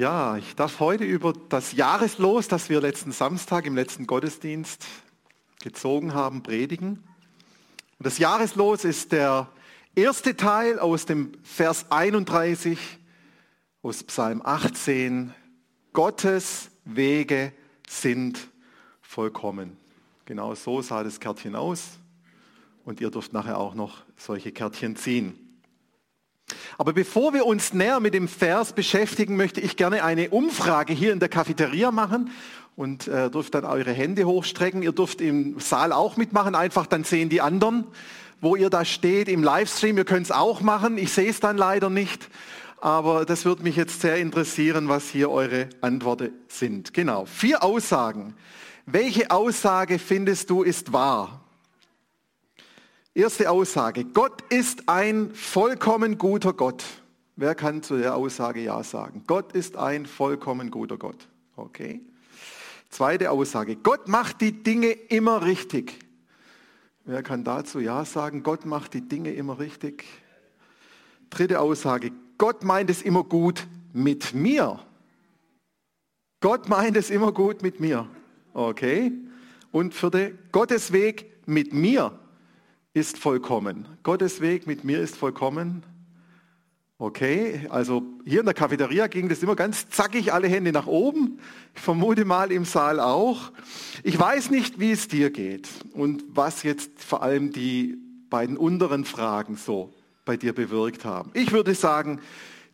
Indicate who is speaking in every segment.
Speaker 1: Ja, ich darf heute über das Jahreslos, das wir letzten Samstag im letzten Gottesdienst gezogen haben, predigen. Und das Jahreslos ist der erste Teil aus dem Vers 31 aus Psalm 18. Gottes Wege sind vollkommen. Genau so sah das Kärtchen aus. Und ihr dürft nachher auch noch solche Kärtchen ziehen. Aber bevor wir uns näher mit dem Vers beschäftigen, möchte ich gerne eine Umfrage hier in der Cafeteria machen und äh, dürft dann eure Hände hochstrecken. Ihr dürft im Saal auch mitmachen, einfach dann sehen die anderen, wo ihr da steht im Livestream. Ihr könnt es auch machen. Ich sehe es dann leider nicht. Aber das würde mich jetzt sehr interessieren, was hier eure Antworten sind. Genau, vier Aussagen. Welche Aussage findest du ist wahr? Erste Aussage. Gott ist ein vollkommen guter Gott. Wer kann zu der Aussage Ja sagen? Gott ist ein vollkommen guter Gott. Okay. Zweite Aussage. Gott macht die Dinge immer richtig. Wer kann dazu Ja sagen? Gott macht die Dinge immer richtig. Dritte Aussage. Gott meint es immer gut mit mir. Gott meint es immer gut mit mir. Okay. Und vierte, Gottes Weg mit mir ist vollkommen. Gottes Weg mit mir ist vollkommen. Okay, also hier in der Cafeteria ging das immer ganz zackig, alle Hände nach oben. Ich vermute mal im Saal auch. Ich weiß nicht, wie es dir geht und was jetzt vor allem die beiden unteren Fragen so bei dir bewirkt haben. Ich würde sagen,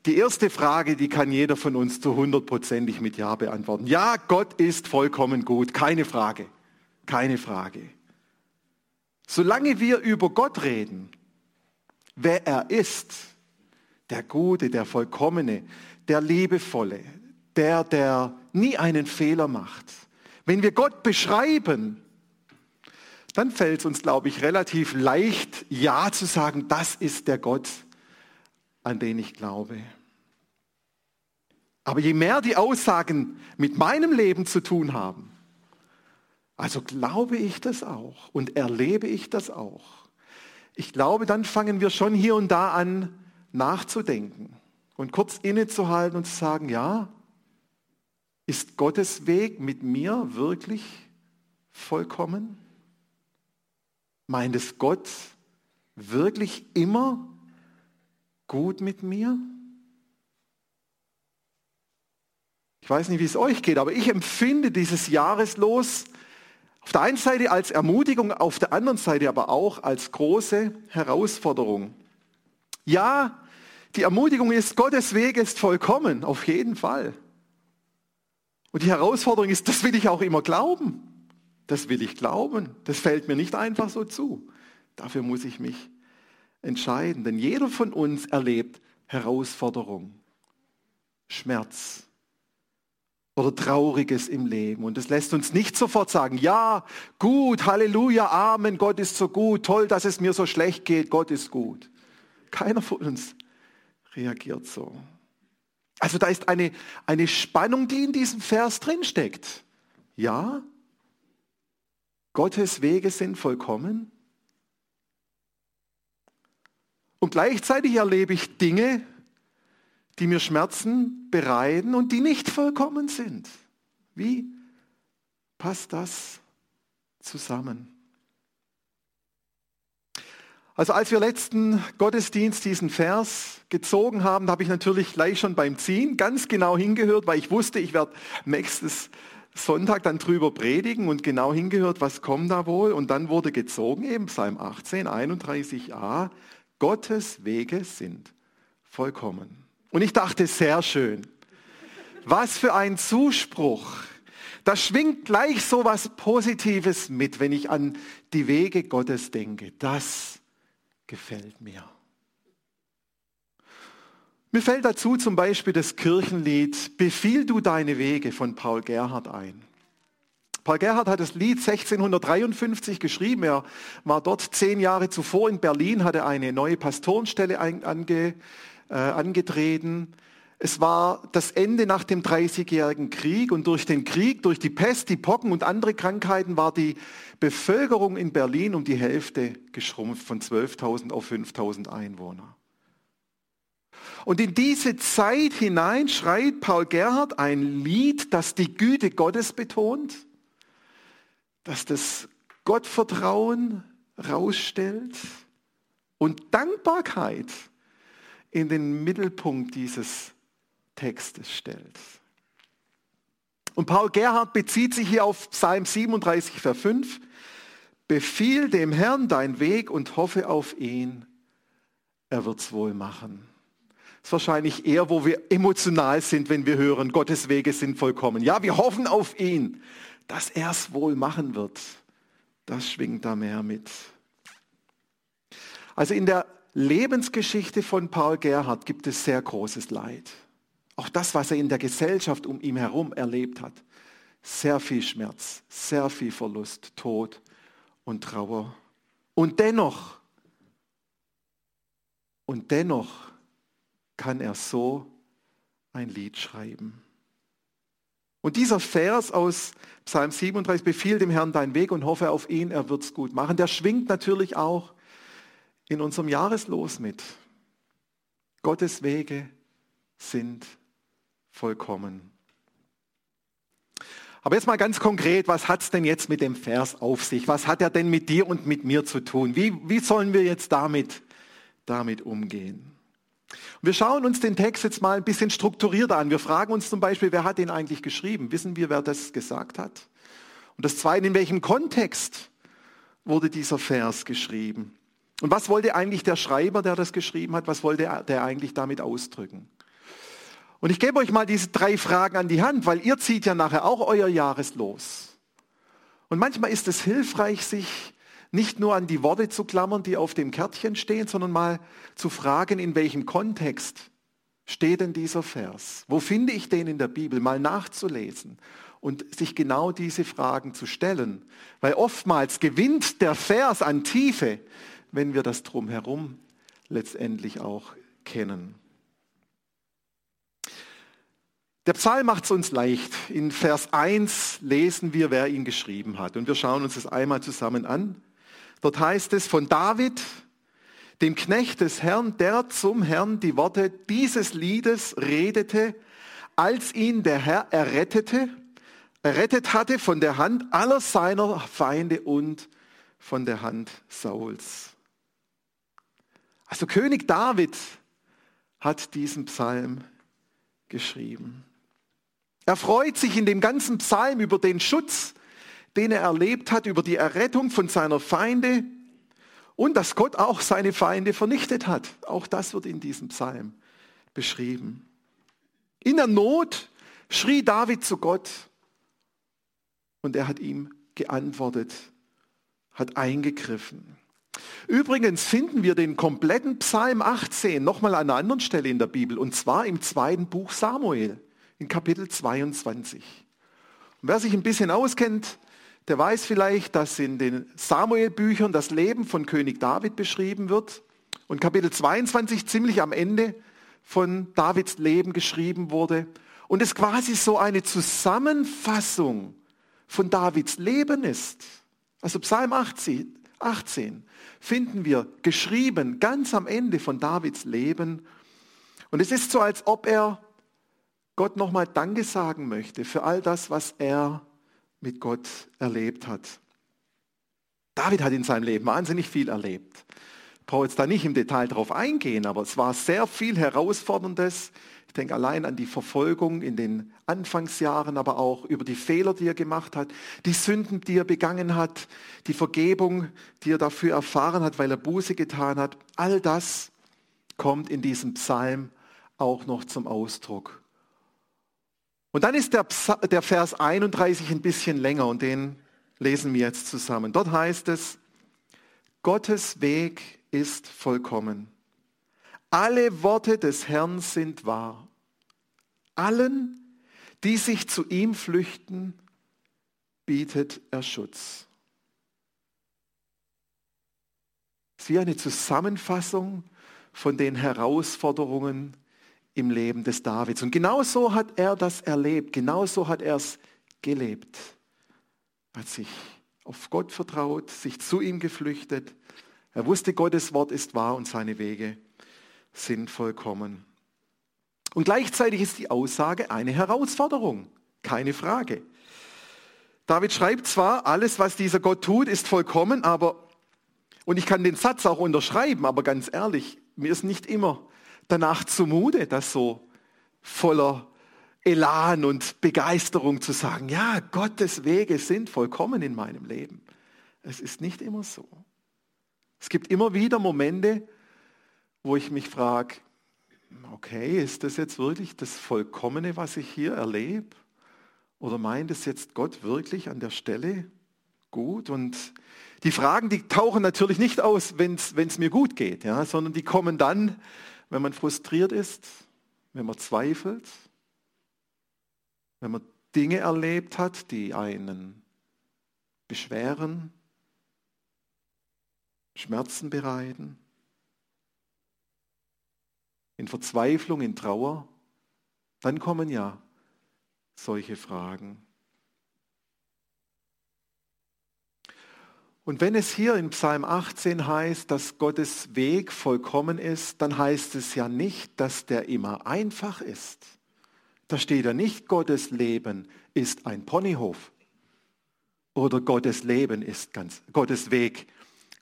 Speaker 1: die erste Frage, die kann jeder von uns zu hundertprozentig mit Ja beantworten. Ja, Gott ist vollkommen gut, keine Frage, keine Frage. Solange wir über Gott reden, wer er ist, der Gute, der Vollkommene, der Liebevolle, der, der nie einen Fehler macht. Wenn wir Gott beschreiben, dann fällt es uns, glaube ich, relativ leicht, Ja zu sagen, das ist der Gott, an den ich glaube. Aber je mehr die Aussagen mit meinem Leben zu tun haben, also glaube ich das auch und erlebe ich das auch. Ich glaube, dann fangen wir schon hier und da an nachzudenken und kurz innezuhalten und zu sagen, ja, ist Gottes Weg mit mir wirklich vollkommen? Meint es Gott wirklich immer gut mit mir? Ich weiß nicht, wie es euch geht, aber ich empfinde dieses Jahreslos auf der einen Seite als Ermutigung, auf der anderen Seite aber auch als große Herausforderung. Ja, die Ermutigung ist, Gottes Weg ist vollkommen, auf jeden Fall. Und die Herausforderung ist, das will ich auch immer glauben. Das will ich glauben. Das fällt mir nicht einfach so zu. Dafür muss ich mich entscheiden. Denn jeder von uns erlebt Herausforderung, Schmerz, oder Trauriges im Leben. Und es lässt uns nicht sofort sagen, ja, gut, Halleluja, Amen, Gott ist so gut, toll, dass es mir so schlecht geht, Gott ist gut. Keiner von uns reagiert so. Also da ist eine, eine Spannung, die in diesem Vers drinsteckt. Ja, Gottes Wege sind vollkommen. Und gleichzeitig erlebe ich Dinge, die mir Schmerzen bereiten und die nicht vollkommen sind. Wie passt das zusammen? Also als wir letzten Gottesdienst diesen Vers gezogen haben, habe ich natürlich gleich schon beim Ziehen ganz genau hingehört, weil ich wusste, ich werde nächstes Sonntag dann drüber predigen und genau hingehört, was kommt da wohl. Und dann wurde gezogen, eben Psalm 18, 31a, Gottes Wege sind vollkommen. Und ich dachte, sehr schön. Was für ein Zuspruch. Da schwingt gleich so was Positives mit, wenn ich an die Wege Gottes denke. Das gefällt mir. Mir fällt dazu zum Beispiel das Kirchenlied Befiehl du deine Wege von Paul Gerhard ein. Paul Gerhard hat das Lied 1653 geschrieben. Er war dort zehn Jahre zuvor in Berlin, hatte eine neue Pastorenstelle ange, äh, angetreten. Es war das Ende nach dem Dreißigjährigen Krieg und durch den Krieg, durch die Pest, die Pocken und andere Krankheiten war die Bevölkerung in Berlin um die Hälfte geschrumpft von 12.000 auf 5.000 Einwohner. Und in diese Zeit hinein schreibt Paul Gerhard ein Lied, das die Güte Gottes betont, das das Gottvertrauen rausstellt und Dankbarkeit in den Mittelpunkt dieses Textes stellt. Und Paul Gerhard bezieht sich hier auf Psalm 37, Vers 5. Befiehl dem Herrn dein Weg und hoffe auf ihn. Er wird's wohl machen. Das ist wahrscheinlich eher, wo wir emotional sind, wenn wir hören, Gottes Wege sind vollkommen. Ja, wir hoffen auf ihn, dass er es wohl machen wird. Das schwingt da mehr mit. Also in der Lebensgeschichte von Paul Gerhard gibt es sehr großes Leid. Auch das, was er in der Gesellschaft um ihn herum erlebt hat. Sehr viel Schmerz, sehr viel Verlust, Tod und Trauer. Und dennoch, und dennoch kann er so ein Lied schreiben. Und dieser Vers aus Psalm 37, befiehl dem Herrn deinen Weg und hoffe auf ihn, er wird es gut machen, der schwingt natürlich auch in unserem Jahreslos mit. Gottes Wege sind vollkommen. Aber jetzt mal ganz konkret, was hat es denn jetzt mit dem Vers auf sich? Was hat er denn mit dir und mit mir zu tun? Wie, wie sollen wir jetzt damit, damit umgehen? wir schauen uns den Text jetzt mal ein bisschen strukturierter an. Wir fragen uns zum Beispiel, wer hat den eigentlich geschrieben? Wissen wir, wer das gesagt hat? Und das Zweite, in welchem Kontext wurde dieser Vers geschrieben? Und was wollte eigentlich der Schreiber, der das geschrieben hat, was wollte der eigentlich damit ausdrücken? Und ich gebe euch mal diese drei Fragen an die Hand, weil ihr zieht ja nachher auch euer Jahreslos. Und manchmal ist es hilfreich, sich nicht nur an die Worte zu klammern, die auf dem Kärtchen stehen, sondern mal zu fragen, in welchem Kontext steht denn dieser Vers? Wo finde ich den in der Bibel? Mal nachzulesen und sich genau diese Fragen zu stellen. Weil oftmals gewinnt der Vers an Tiefe, wenn wir das drumherum letztendlich auch kennen. Der Psalm macht es uns leicht. In Vers 1 lesen wir, wer ihn geschrieben hat. Und wir schauen uns das einmal zusammen an. Dort heißt es von David, dem Knecht des Herrn, der zum Herrn die Worte dieses Liedes redete, als ihn der Herr errettete, errettet hatte von der Hand aller seiner Feinde und von der Hand Sauls. Also König David hat diesen Psalm geschrieben. Er freut sich in dem ganzen Psalm über den Schutz, den er erlebt hat, über die Errettung von seiner Feinde und dass Gott auch seine Feinde vernichtet hat. Auch das wird in diesem Psalm beschrieben. In der Not schrie David zu Gott und er hat ihm geantwortet, hat eingegriffen. Übrigens finden wir den kompletten Psalm 18 nochmal an einer anderen Stelle in der Bibel, und zwar im zweiten Buch Samuel, in Kapitel 22. Und wer sich ein bisschen auskennt, der weiß vielleicht, dass in den Samuel-Büchern das Leben von König David beschrieben wird und Kapitel 22 ziemlich am Ende von Davids Leben geschrieben wurde und es quasi so eine Zusammenfassung von Davids Leben ist. Also Psalm 18, 18 finden wir geschrieben ganz am Ende von Davids Leben. Und es ist so, als ob er Gott nochmal Danke sagen möchte für all das, was er mit Gott erlebt hat. David hat in seinem Leben wahnsinnig viel erlebt. Ich brauche jetzt da nicht im Detail drauf eingehen, aber es war sehr viel Herausforderndes. Ich denke allein an die Verfolgung in den Anfangsjahren, aber auch über die Fehler, die er gemacht hat, die Sünden, die er begangen hat, die Vergebung, die er dafür erfahren hat, weil er Buße getan hat. All das kommt in diesem Psalm auch noch zum Ausdruck. Und dann ist der, der Vers 31 ein bisschen länger und den lesen wir jetzt zusammen. Dort heißt es, Gottes Weg ist vollkommen. Alle Worte des Herrn sind wahr. Allen, die sich zu ihm flüchten, bietet er Schutz. Es ist wie eine Zusammenfassung von den Herausforderungen, im Leben des Davids. Und genau so hat er das erlebt, genau so hat er es gelebt. Hat sich auf Gott vertraut, sich zu ihm geflüchtet. Er wusste, Gottes Wort ist wahr und seine Wege sind vollkommen. Und gleichzeitig ist die Aussage eine Herausforderung, keine Frage. David schreibt zwar, alles, was dieser Gott tut, ist vollkommen, aber, und ich kann den Satz auch unterschreiben, aber ganz ehrlich, mir ist nicht immer danach zumute, das so voller Elan und Begeisterung zu sagen, ja, Gottes Wege sind vollkommen in meinem Leben. Es ist nicht immer so. Es gibt immer wieder Momente, wo ich mich frage, okay, ist das jetzt wirklich das Vollkommene, was ich hier erlebe? Oder meint es jetzt Gott wirklich an der Stelle gut? Und die Fragen, die tauchen natürlich nicht aus, wenn es mir gut geht, ja, sondern die kommen dann, wenn man frustriert ist, wenn man zweifelt, wenn man Dinge erlebt hat, die einen beschweren, Schmerzen bereiten, in Verzweiflung, in Trauer, dann kommen ja solche Fragen. Und wenn es hier in Psalm 18 heißt, dass Gottes Weg vollkommen ist, dann heißt es ja nicht, dass der immer einfach ist. Da steht ja nicht, Gottes Leben ist ein Ponyhof. Oder Gottes Leben ist ganz, Gottes Weg,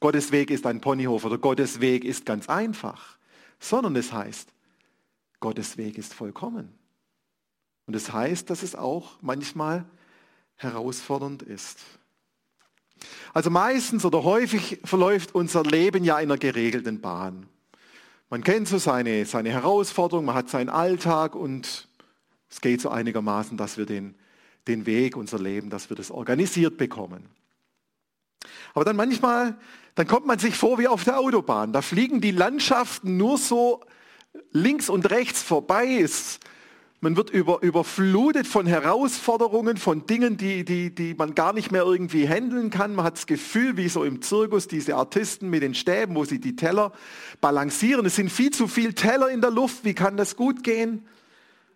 Speaker 1: Gottes Weg ist ein Ponyhof oder Gottes Weg ist ganz einfach. Sondern es heißt, Gottes Weg ist vollkommen. Und es das heißt, dass es auch manchmal herausfordernd ist. Also meistens oder häufig verläuft unser Leben ja in einer geregelten Bahn. Man kennt so seine, seine Herausforderungen, man hat seinen Alltag und es geht so einigermaßen, dass wir den, den Weg, unser Leben, dass wir das organisiert bekommen. Aber dann manchmal, dann kommt man sich vor wie auf der Autobahn. Da fliegen die Landschaften nur so links und rechts vorbei. Man wird über, überflutet von Herausforderungen, von Dingen, die, die, die man gar nicht mehr irgendwie handeln kann. Man hat das Gefühl, wie so im Zirkus, diese Artisten mit den Stäben, wo sie die Teller balancieren. Es sind viel zu viele Teller in der Luft. Wie kann das gut gehen?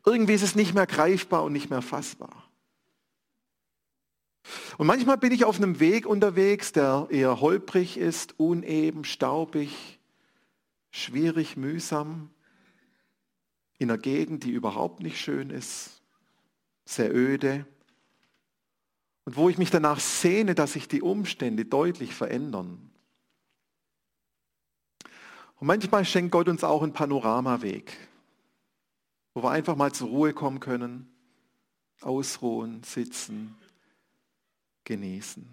Speaker 1: Irgendwie ist es nicht mehr greifbar und nicht mehr fassbar. Und manchmal bin ich auf einem Weg unterwegs, der eher holprig ist, uneben, staubig, schwierig, mühsam in einer Gegend, die überhaupt nicht schön ist, sehr öde und wo ich mich danach sehne, dass sich die Umstände deutlich verändern. Und manchmal schenkt Gott uns auch einen Panoramaweg, wo wir einfach mal zur Ruhe kommen können, ausruhen, sitzen, genießen.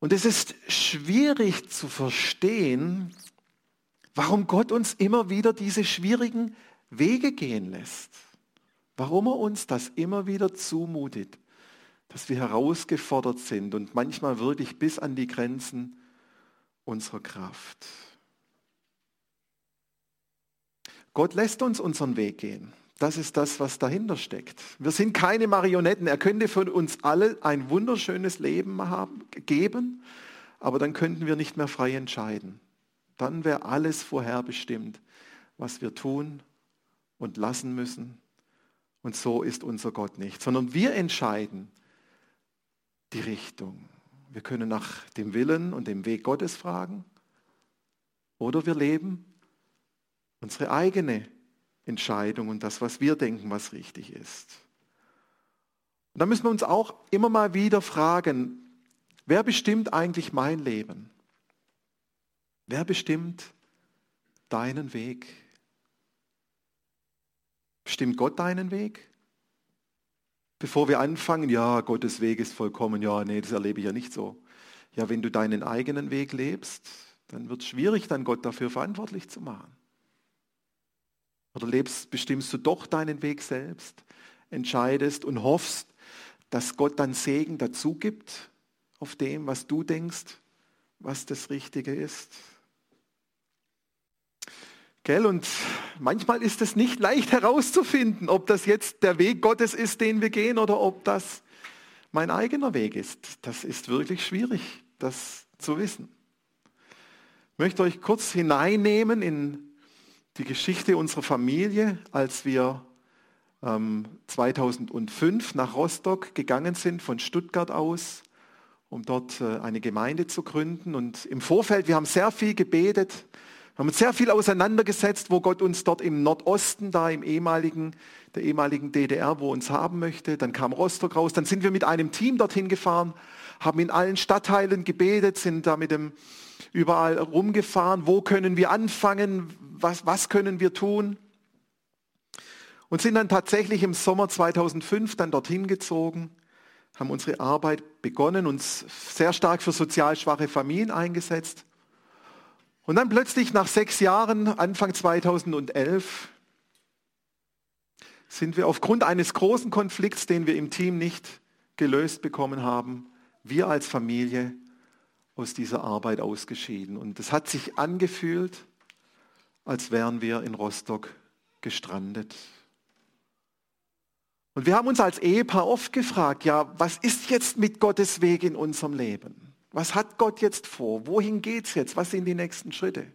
Speaker 1: Und es ist schwierig zu verstehen, Warum Gott uns immer wieder diese schwierigen Wege gehen lässt. Warum er uns das immer wieder zumutet, dass wir herausgefordert sind und manchmal wirklich bis an die Grenzen unserer Kraft. Gott lässt uns unseren Weg gehen. Das ist das, was dahinter steckt. Wir sind keine Marionetten. Er könnte für uns alle ein wunderschönes Leben haben, geben, aber dann könnten wir nicht mehr frei entscheiden. Dann wäre alles vorherbestimmt, was wir tun und lassen müssen. Und so ist unser Gott nicht, sondern wir entscheiden die Richtung. Wir können nach dem Willen und dem Weg Gottes fragen oder wir leben unsere eigene Entscheidung und das, was wir denken, was richtig ist. Und da müssen wir uns auch immer mal wieder fragen, wer bestimmt eigentlich mein Leben? Wer bestimmt deinen Weg? Bestimmt Gott deinen Weg? Bevor wir anfangen, ja, Gottes Weg ist vollkommen, ja, nee, das erlebe ich ja nicht so. Ja, wenn du deinen eigenen Weg lebst, dann wird es schwierig, dann Gott dafür verantwortlich zu machen. Oder lebst, bestimmst du doch deinen Weg selbst, entscheidest und hoffst, dass Gott dann Segen dazu gibt auf dem, was du denkst, was das Richtige ist. Gell? Und manchmal ist es nicht leicht herauszufinden, ob das jetzt der Weg Gottes ist, den wir gehen, oder ob das mein eigener Weg ist. Das ist wirklich schwierig, das zu wissen. Ich möchte euch kurz hineinnehmen in die Geschichte unserer Familie, als wir ähm, 2005 nach Rostock gegangen sind, von Stuttgart aus, um dort äh, eine Gemeinde zu gründen. Und im Vorfeld, wir haben sehr viel gebetet, haben uns sehr viel auseinandergesetzt, wo Gott uns dort im Nordosten, da im ehemaligen, der ehemaligen DDR, wo uns haben möchte. Dann kam Rostock raus. Dann sind wir mit einem Team dorthin gefahren, haben in allen Stadtteilen gebetet, sind da mit dem überall rumgefahren. Wo können wir anfangen? Was, was können wir tun? Und sind dann tatsächlich im Sommer 2005 dann dorthin gezogen, haben unsere Arbeit begonnen, uns sehr stark für sozial schwache Familien eingesetzt. Und dann plötzlich nach sechs Jahren, Anfang 2011, sind wir aufgrund eines großen Konflikts, den wir im Team nicht gelöst bekommen haben, wir als Familie aus dieser Arbeit ausgeschieden. Und es hat sich angefühlt, als wären wir in Rostock gestrandet. Und wir haben uns als Ehepaar oft gefragt, ja, was ist jetzt mit Gottes Weg in unserem Leben? Was hat Gott jetzt vor? Wohin geht es jetzt? Was sind die nächsten Schritte?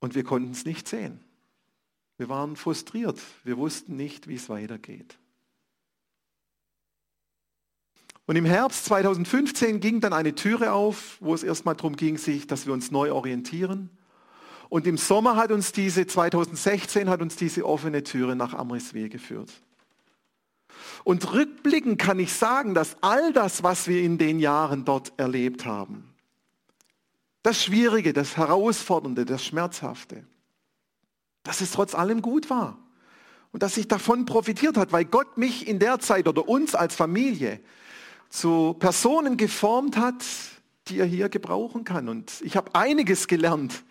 Speaker 1: Und wir konnten es nicht sehen. Wir waren frustriert. Wir wussten nicht, wie es weitergeht. Und im Herbst 2015 ging dann eine Türe auf, wo es erstmal darum ging, sich, dass wir uns neu orientieren. Und im Sommer hat uns diese, 2016 hat uns diese offene Türe nach Amriswil geführt. Und rückblickend kann ich sagen, dass all das, was wir in den Jahren dort erlebt haben, das Schwierige, das Herausfordernde, das Schmerzhafte, dass es trotz allem gut war. Und dass ich davon profitiert hat, weil Gott mich in der Zeit oder uns als Familie zu Personen geformt hat, die er hier gebrauchen kann. Und ich habe einiges gelernt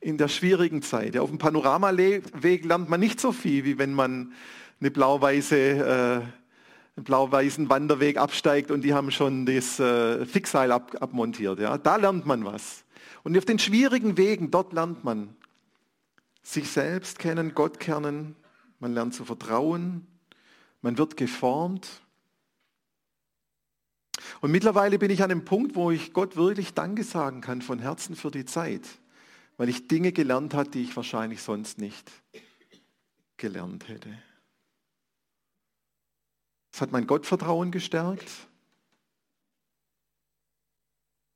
Speaker 1: in der schwierigen Zeit. Auf dem Panoramaweg lernt man nicht so viel, wie wenn man eine blau-weiße, äh, einen blau-weißen Wanderweg absteigt und die haben schon das äh, Fixseil ab, abmontiert. Ja. Da lernt man was. Und auf den schwierigen Wegen, dort lernt man sich selbst kennen, Gott kennen, man lernt zu vertrauen, man wird geformt. Und mittlerweile bin ich an dem Punkt, wo ich Gott wirklich Danke sagen kann von Herzen für die Zeit weil ich Dinge gelernt habe, die ich wahrscheinlich sonst nicht gelernt hätte. Es hat mein Gottvertrauen gestärkt.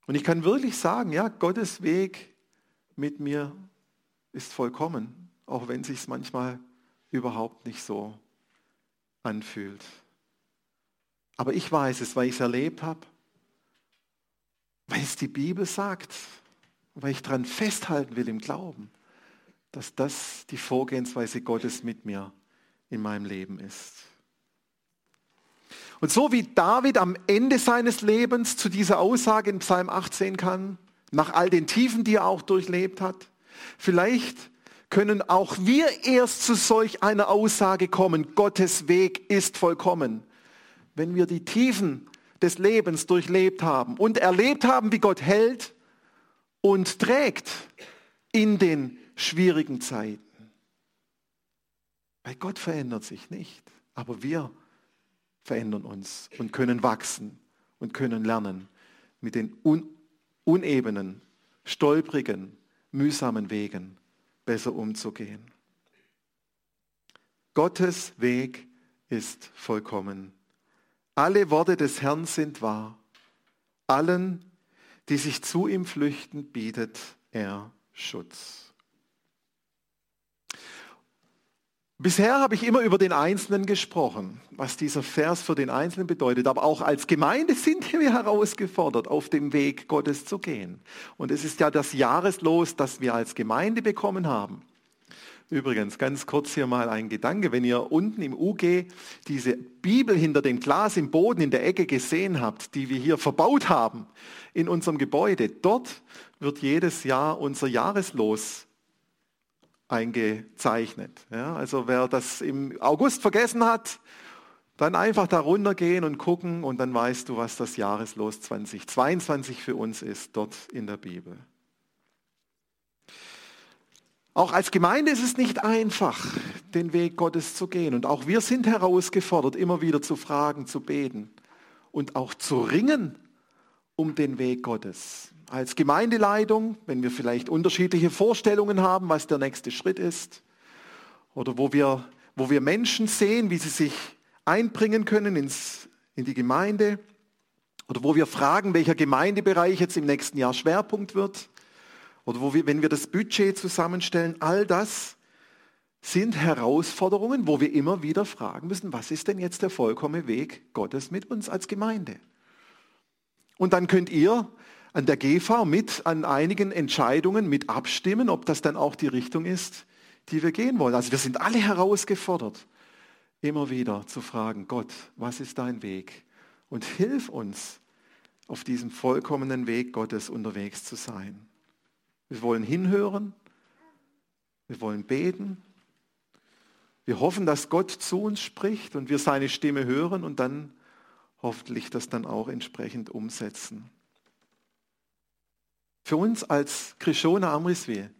Speaker 1: Und ich kann wirklich sagen, ja, Gottes Weg mit mir ist vollkommen, auch wenn es sich manchmal überhaupt nicht so anfühlt. Aber ich weiß es, weil ich es erlebt habe, weil es die Bibel sagt weil ich daran festhalten will im Glauben, dass das die Vorgehensweise Gottes mit mir in meinem Leben ist. Und so wie David am Ende seines Lebens zu dieser Aussage in Psalm 18 kann, nach all den Tiefen, die er auch durchlebt hat, vielleicht können auch wir erst zu solch einer Aussage kommen, Gottes Weg ist vollkommen, wenn wir die Tiefen des Lebens durchlebt haben und erlebt haben, wie Gott hält und trägt in den schwierigen Zeiten. Weil Gott verändert sich nicht, aber wir verändern uns und können wachsen und können lernen, mit den un unebenen, stolprigen, mühsamen Wegen besser umzugehen. Gottes Weg ist vollkommen. Alle Worte des Herrn sind wahr. Allen, die sich zu ihm flüchten, bietet er Schutz. Bisher habe ich immer über den Einzelnen gesprochen, was dieser Vers für den Einzelnen bedeutet. Aber auch als Gemeinde sind wir herausgefordert, auf dem Weg Gottes zu gehen. Und es ist ja das Jahreslos, das wir als Gemeinde bekommen haben. Übrigens, ganz kurz hier mal ein Gedanke. Wenn ihr unten im UG diese Bibel hinter dem Glas im Boden in der Ecke gesehen habt, die wir hier verbaut haben in unserem Gebäude, dort wird jedes Jahr unser Jahreslos eingezeichnet. Ja, also wer das im August vergessen hat, dann einfach da runtergehen und gucken und dann weißt du, was das Jahreslos 2022 für uns ist, dort in der Bibel. Auch als Gemeinde ist es nicht einfach, den Weg Gottes zu gehen. Und auch wir sind herausgefordert, immer wieder zu fragen, zu beten und auch zu ringen um den Weg Gottes. Als Gemeindeleitung, wenn wir vielleicht unterschiedliche Vorstellungen haben, was der nächste Schritt ist, oder wo wir, wo wir Menschen sehen, wie sie sich einbringen können ins, in die Gemeinde, oder wo wir fragen, welcher Gemeindebereich jetzt im nächsten Jahr Schwerpunkt wird, oder wo wir, wenn wir das Budget zusammenstellen, all das sind Herausforderungen, wo wir immer wieder fragen müssen, was ist denn jetzt der vollkommene Weg Gottes mit uns als Gemeinde? Und dann könnt ihr an der GV mit an einigen Entscheidungen mit abstimmen, ob das dann auch die Richtung ist, die wir gehen wollen. Also wir sind alle herausgefordert, immer wieder zu fragen, Gott, was ist dein Weg? Und hilf uns, auf diesem vollkommenen Weg Gottes unterwegs zu sein. Wir wollen hinhören, wir wollen beten, wir hoffen, dass Gott zu uns spricht und wir seine Stimme hören und dann hoffentlich das dann auch entsprechend umsetzen. Für uns als Krishona Amriswil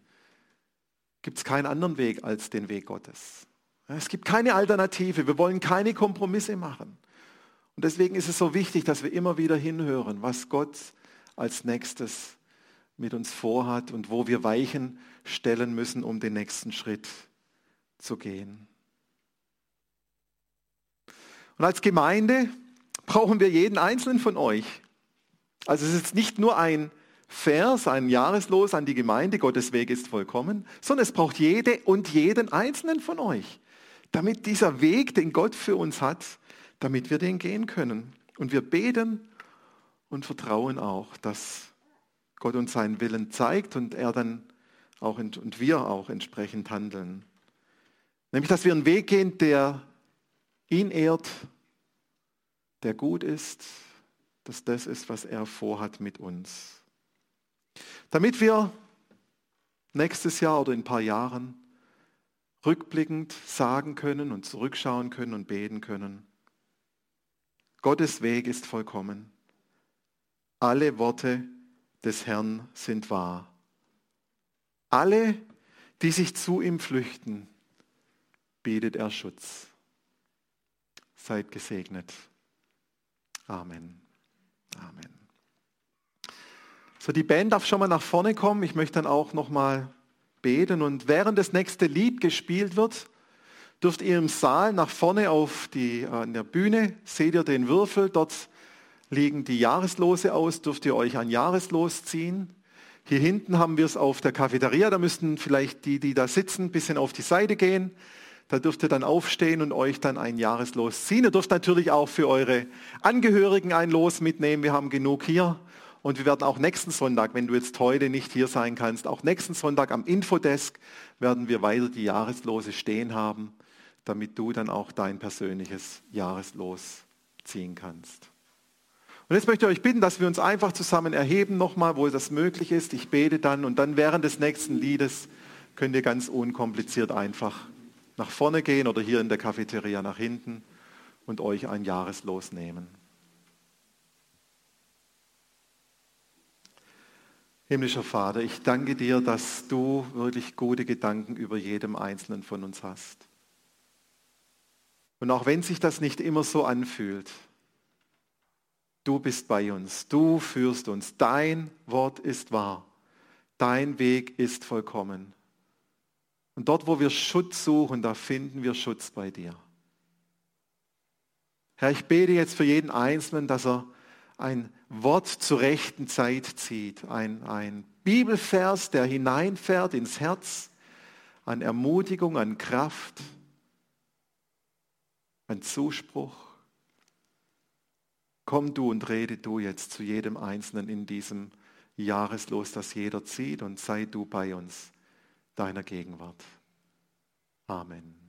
Speaker 1: gibt es keinen anderen Weg als den Weg Gottes. Es gibt keine Alternative. Wir wollen keine Kompromisse machen. Und deswegen ist es so wichtig, dass wir immer wieder hinhören, was Gott als nächstes mit uns vorhat und wo wir Weichen stellen müssen, um den nächsten Schritt zu gehen. Und als Gemeinde brauchen wir jeden einzelnen von euch. Also es ist nicht nur ein Vers, ein Jahreslos an die Gemeinde, Gottes Weg ist vollkommen, sondern es braucht jede und jeden einzelnen von euch, damit dieser Weg, den Gott für uns hat, damit wir den gehen können. Und wir beten und vertrauen auch, dass Gott uns seinen Willen zeigt und er dann auch und wir auch entsprechend handeln. Nämlich, dass wir einen Weg gehen, der ihn ehrt, der gut ist, dass das ist, was er vorhat mit uns. Damit wir nächstes Jahr oder in ein paar Jahren rückblickend sagen können und zurückschauen können und beten können, Gottes Weg ist vollkommen. Alle Worte des Herrn sind wahr. Alle, die sich zu ihm flüchten, bietet er Schutz. Seid gesegnet. Amen. Amen. So, die Band darf schon mal nach vorne kommen. Ich möchte dann auch noch mal beten. Und während das nächste Lied gespielt wird, dürft ihr im Saal nach vorne auf die, an der Bühne, seht ihr den Würfel, dort liegen die Jahreslose aus, dürft ihr euch ein Jahreslos ziehen. Hier hinten haben wir es auf der Cafeteria, da müssten vielleicht die, die da sitzen, ein bisschen auf die Seite gehen. Da dürft ihr dann aufstehen und euch dann ein Jahreslos ziehen. Ihr dürft natürlich auch für eure Angehörigen ein Los mitnehmen. Wir haben genug hier. Und wir werden auch nächsten Sonntag, wenn du jetzt heute nicht hier sein kannst, auch nächsten Sonntag am Infodesk werden wir weiter die Jahreslose stehen haben, damit du dann auch dein persönliches Jahreslos ziehen kannst. Und jetzt möchte ich euch bitten, dass wir uns einfach zusammen erheben nochmal, wo das möglich ist. Ich bete dann und dann während des nächsten Liedes könnt ihr ganz unkompliziert einfach nach vorne gehen oder hier in der Cafeteria nach hinten und euch ein Jahreslos nehmen. Himmlischer Vater, ich danke dir, dass du wirklich gute Gedanken über jedem Einzelnen von uns hast. Und auch wenn sich das nicht immer so anfühlt, du bist bei uns, du führst uns, dein Wort ist wahr, dein Weg ist vollkommen. Und dort, wo wir Schutz suchen, da finden wir Schutz bei dir. Herr, ich bete jetzt für jeden Einzelnen, dass er ein Wort zur rechten Zeit zieht, ein, ein Bibelvers, der hineinfährt ins Herz, an Ermutigung, an Kraft, an Zuspruch. Komm du und rede du jetzt zu jedem Einzelnen in diesem Jahreslos, das jeder zieht und sei du bei uns, deiner Gegenwart. Amen.